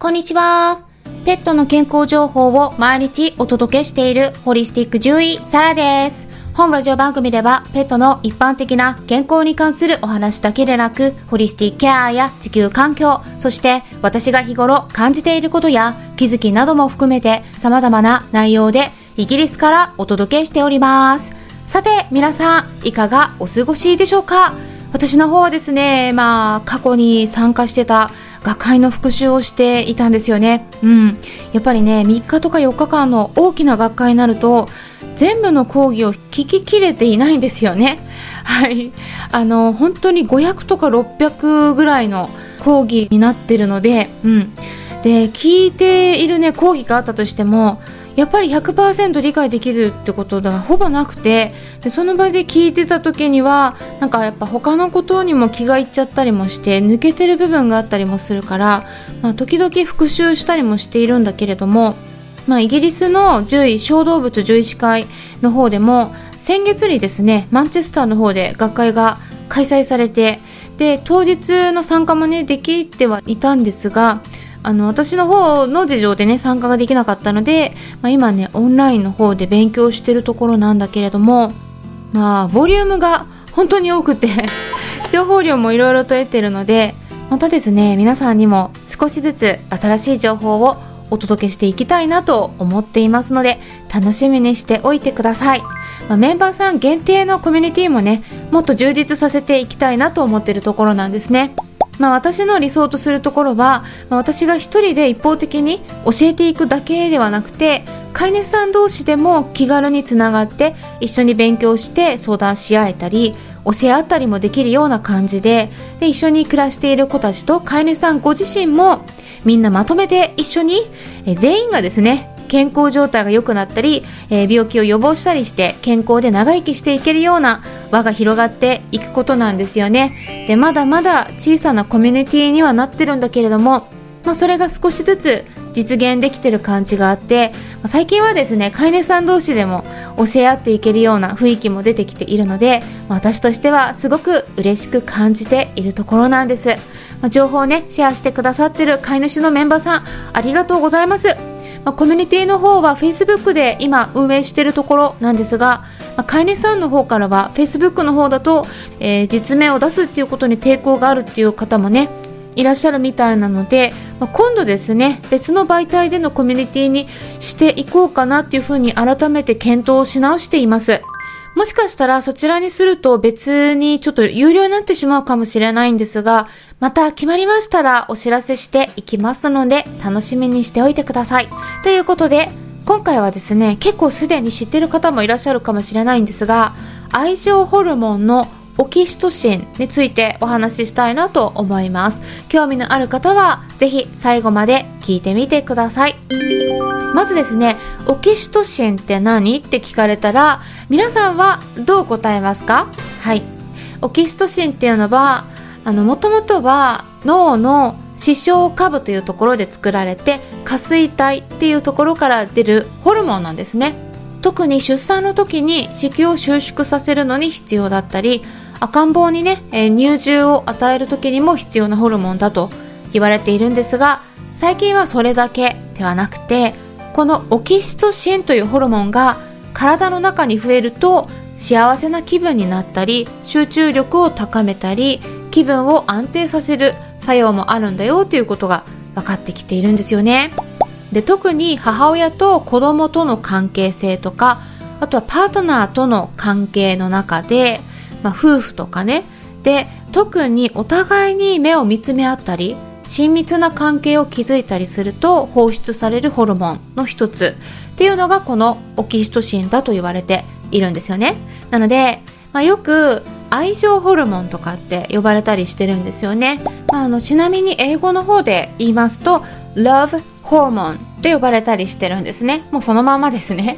こんにちは。ペットの健康情報を毎日お届けしているホリスティック獣医サラです。本ラジオ番組ではペットの一般的な健康に関するお話だけでなく、ホリスティックケアや地球環境、そして私が日頃感じていることや気づきなども含めて様々な内容でイギリスからお届けしております。さて皆さんいかがお過ごしでしょうか？私の方はですね、まあ過去に参加してた学会の復習をしていたんですよね。うん。やっぱりね、3日とか4日間の大きな学会になると、全部の講義を聞ききれていないんですよね。はい。あの、本当に500とか600ぐらいの講義になってるので、うん。で、聞いているね、講義があったとしても、やっぱり100%理解できるってことがほぼなくて。でその場で聞いてた時にはなんかやっぱ他のことにも気がいっちゃったりもして抜けてる部分があったりもするから、まあ、時々復習したりもしているんだけれども、まあ、イギリスの獣医小動物獣医師会の方でも先月にですねマンチェスターの方で学会が開催されてで当日の参加もねできてはいたんですがあの私の方の事情でね参加ができなかったので、まあ、今ねオンラインの方で勉強してるところなんだけれどもまあボリュームが本当に多くて 情報量もいろいろと得てるのでまたですね皆さんにも少しずつ新しい情報をお届けしていきたいなと思っていますので楽しみにしておいてください、まあ、メンバーさん限定のコミュニティもねもっと充実させていきたいなと思ってるところなんですね。まあ、私の理想とするところは、まあ、私が一人で一方的に教えていくだけではなくて飼い主さん同士でも気軽につながって一緒に勉強して相談し合えたり教え合ったりもできるような感じでで一緒に暮らしている子たちと飼い主さんご自身もみんなまとめて一緒にえ全員がですね健康状態が良くなったり、えー、病気を予防したりして健康で長生きしていけるような輪が広がっていくことなんですよね。で、まだまだ小さなコミュニティにはなってるんだけれども、まあ、それが少しずつ実現できてる感じがあって、最近はですね飼い主さん同士でも教え合っていけるような雰囲気も出てきているので、私としてはすごく嬉しく感じているところなんです、情報をねシェアしてくださってる飼い主のメンバーさんありがとうございますまあ、コミュニティの方は Facebook で今運営しているところなんですが、まあ、飼い主さんの方からは Facebook の方だと、えー、実名を出すっていうことに抵抗があるっていう方もねいらっしゃるみたいなので、まあ、今度ですね別の媒体でのコミュニティにしていこうかなっていうふうに改めて検討をし直しています。もしかしたらそちらにすると別にちょっと有料になってしまうかもしれないんですが、また決まりましたらお知らせしていきますので楽しみにしておいてください。ということで、今回はですね、結構すでに知ってる方もいらっしゃるかもしれないんですが、愛情ホルモンのオキシトシンについてお話ししたいなと思います。興味のある方はぜひ最後まで聞いてみてください。まずですね、オキシトシンって何って聞かれたら、皆さんはどう答えますか？はい。オキシトシンっていうのは、あの、もともとは脳の視床下部というところで作られて、下垂体っていうところから出るホルモンなんですね。特に出産の時に子宮を収縮させるのに必要だったり、赤ん坊にね、えー、乳汁を与える時にも必要なホルモンだと言われているんですが最近はそれだけではなくてこのオキシトシンというホルモンが体の中に増えると幸せな気分になったり集中力を高めたり気分を安定させる作用もあるんだよということが分かってきているんですよね。で特に母親と子供との関係性とかあとはパートナーとの関係の中でまあ、夫婦とかね。で特にお互いに目を見つめ合ったり親密な関係を築いたりすると放出されるホルモンの一つ。っていうのがこのオキシトシンだと言われているんですよね。なので、まあ、よく愛情ホルモンとかって呼ばれたりしてるんですよね、まあ、あのちなみに英語の方で言いますと Love ホルモンって呼ばれたりしてるんですね。もうそのままですね。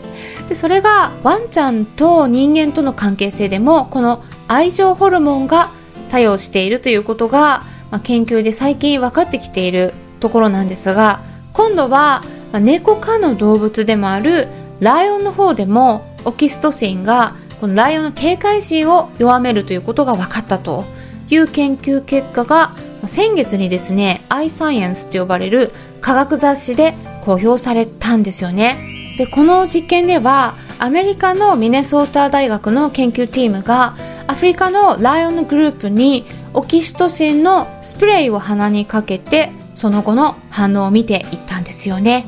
でそれがワンちゃんと人間との関係性でもこの愛情ホルモンが作用しているということが、まあ、研究で最近分かってきているところなんですが今度は、ま、猫科の動物でもあるライオンの方でもオキシトシンがこのライオンの警戒心を弱めるということが分かったという研究結果が先月にですね、アイサイエンスと呼ばれる科学雑誌で公表されたんですよね。で、この実験では、アメリカのミネソータ大学の研究チームがアフリカのライオンのグループにオキシトシンのスプレーを鼻にかけてその後の反応を見ていったんですよね。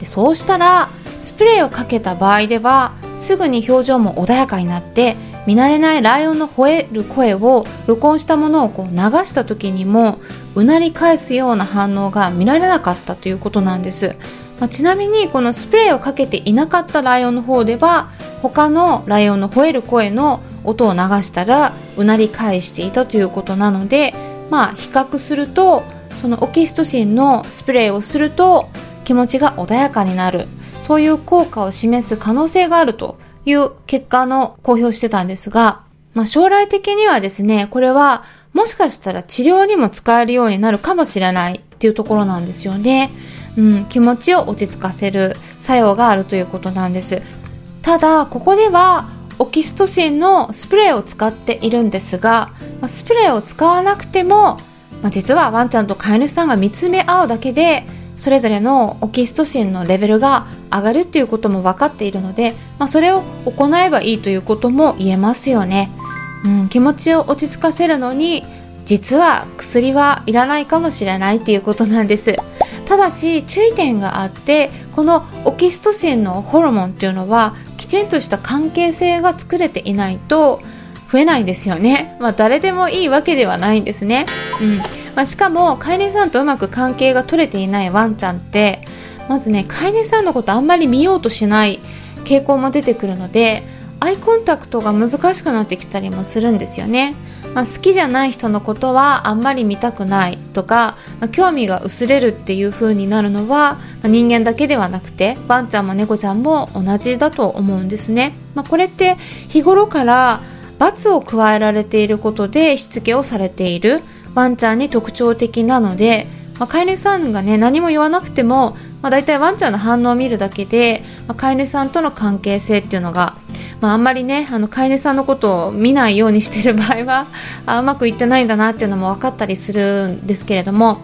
でそうしたらスプレーをかけた場合ではすぐに表情も穏やかになって見慣れないライオンの吠える声を録音したものをこう流した時にもうなり返すような反応が見られなかったということなんです、まあ、ちなみにこのスプレーをかけていなかったライオンの方では他のライオンの吠える声の音を流したらうなり返していたということなのでまあ比較するとそのオキシトシンのスプレーをすると気持ちが穏やかになるそういう効果を示す可能性があるという結果の公表してたんですが、まあ、将来的にはですねこれはもしかしたら治療にも使えるようになるかもしれないっていうところなんですよね。うん、気持ちを落ち着かせる作用があるということなんです。ただここではオキシトシンのスプレーを使っているんですが、ま、スプレーを使わなくても、まあ、実はワンちゃんと飼い主さんが見つめ合うだけでそれぞれのオキシトシンのレベルが上がるっていうことも分かっているので、まあ、それを行えばいいということも言えますよね、うん、気持ちを落ち着かせるのに実は薬はいらないかもしれないっていうことなんです。ただし注意点があってこのオキシトシンのホルモンっていうのはきちんとした関係性が作れていないと増えないんですよね。まあ誰でもいいわけではないんですね。うん。まあ、しかも飼い主さんとうまく関係が取れていないワンちゃんってまずね飼い主さんのことあんまり見ようとしない傾向も出てくるのでアイコンタクトが難しくなってきたりもするんですよね。まあ、好きじゃない人のことはあんまり見たくないとか、まあ、興味が薄れるっていう風になるのは、まあ、人間だけではなくてワンちゃんも猫ちゃんも同じだと思うんですね。まあ、これって日頃から罰を加えられていることでしつけをされているワンちゃんに特徴的なので、まあ、飼い主さんがね何も言わなくても、まあ、大体ワンちゃんの反応を見るだけで、まあ、飼い主さんとの関係性っていうのがまあ、あんまりねあの飼い主さんのことを見ないようにしてる場合はあうまくいってないんだなっていうのも分かったりするんですけれども、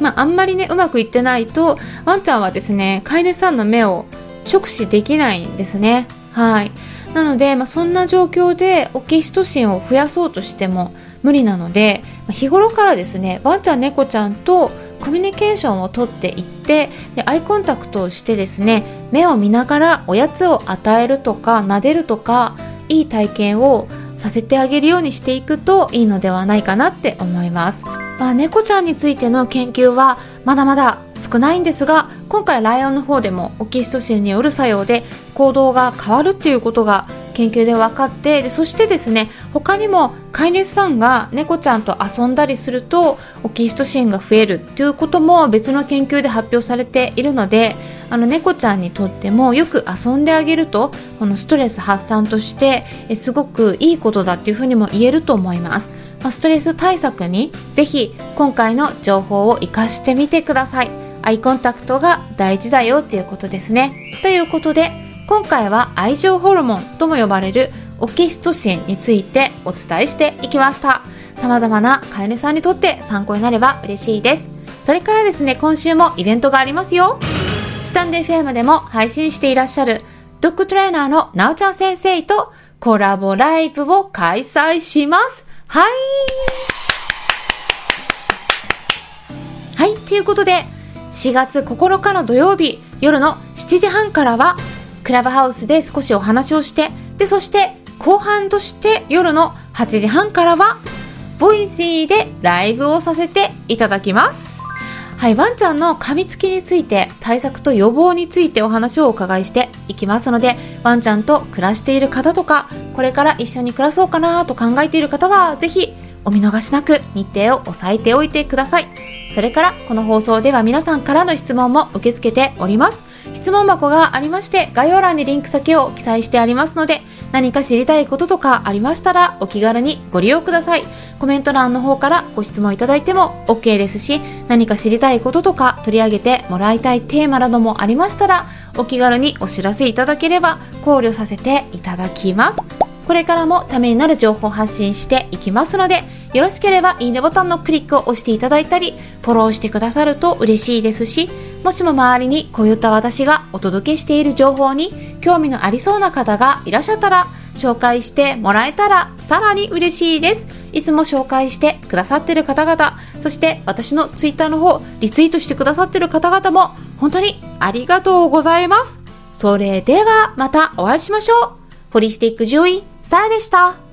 まあ、あんまりねうまくいってないとワンちゃんはですね飼い主さんの目を直視できないんですね。はいなので、まあ、そんな状況でオキシトシンを増やそうとしても無理なので、まあ、日頃からですねワンちゃん猫ちゃんとコミュニケーションをとっていってでアイコンタクトをしてですね目を見ながらおやつを与えるとか撫でるとかいい体験をさせてあげるようにしていくといいのではないかなって思います。まあ、猫ちゃんについての研究はまだまだ少ないんですが今回ライオンの方でもオキシトシンによる作用で行動が変わるっていうことが研究で分かってでそしてですね他にも飼い主さんが猫ちゃんと遊んだりするとオキシトシンが増えるっていうことも別の研究で発表されているのであの猫ちゃんにとってもよく遊んであげるとこのストレス発散としてすごくいいことだっていうふうにも言えると思います。まストレス対策にぜひ今回の情報を活かしてみてください。アイコンタクトが大事だよっていうことですね。ということで今回は愛情ホルモンとも呼ばれるオキシトシンについてお伝えしていきました。様々な飼い主さんにとって参考になれば嬉しいです。それからですね、今週もイベントがありますよ。スタンド FM でも配信していらっしゃるドッグトレーナーのなおちゃん先生とコラボライブを開催します。はい。はい、ということで、4月9日の土曜日夜の7時半からはクラブハウスで少しお話をしてでそして後半として夜の8時半からはボイシーでライブをさせていただきます。はいワンちゃんの噛みつきについて対策と予防についてお話をお伺いしていきますのでワンちゃんと暮らしている方とかこれから一緒に暮らそうかなと考えている方はぜひお見逃しなく日程を押さえておいてください。それからこの放送では皆さんからの質問も受け付けております。質問箱がありまして概要欄にリンク先を記載してありますので何か知りたいこととかありましたらお気軽にご利用ください。コメント欄の方からご質問いただいても OK ですし何か知りたいこととか取り上げてもらいたいテーマなどもありましたらお気軽にお知らせいただければ考慮させていただきます。これからもためになる情報を発信していきますので、よろしければいいねボタンのクリックを押していただいたり、フォローしてくださると嬉しいですし、もしも周りにこういった私がお届けしている情報に興味のありそうな方がいらっしゃったら、紹介してもらえたらさらに嬉しいです。いつも紹介してくださってる方々、そして私のツイッターの方、リツイートしてくださってる方々も本当にありがとうございます。それではまたお会いしましょう。ホリスティック獣医、サラでした。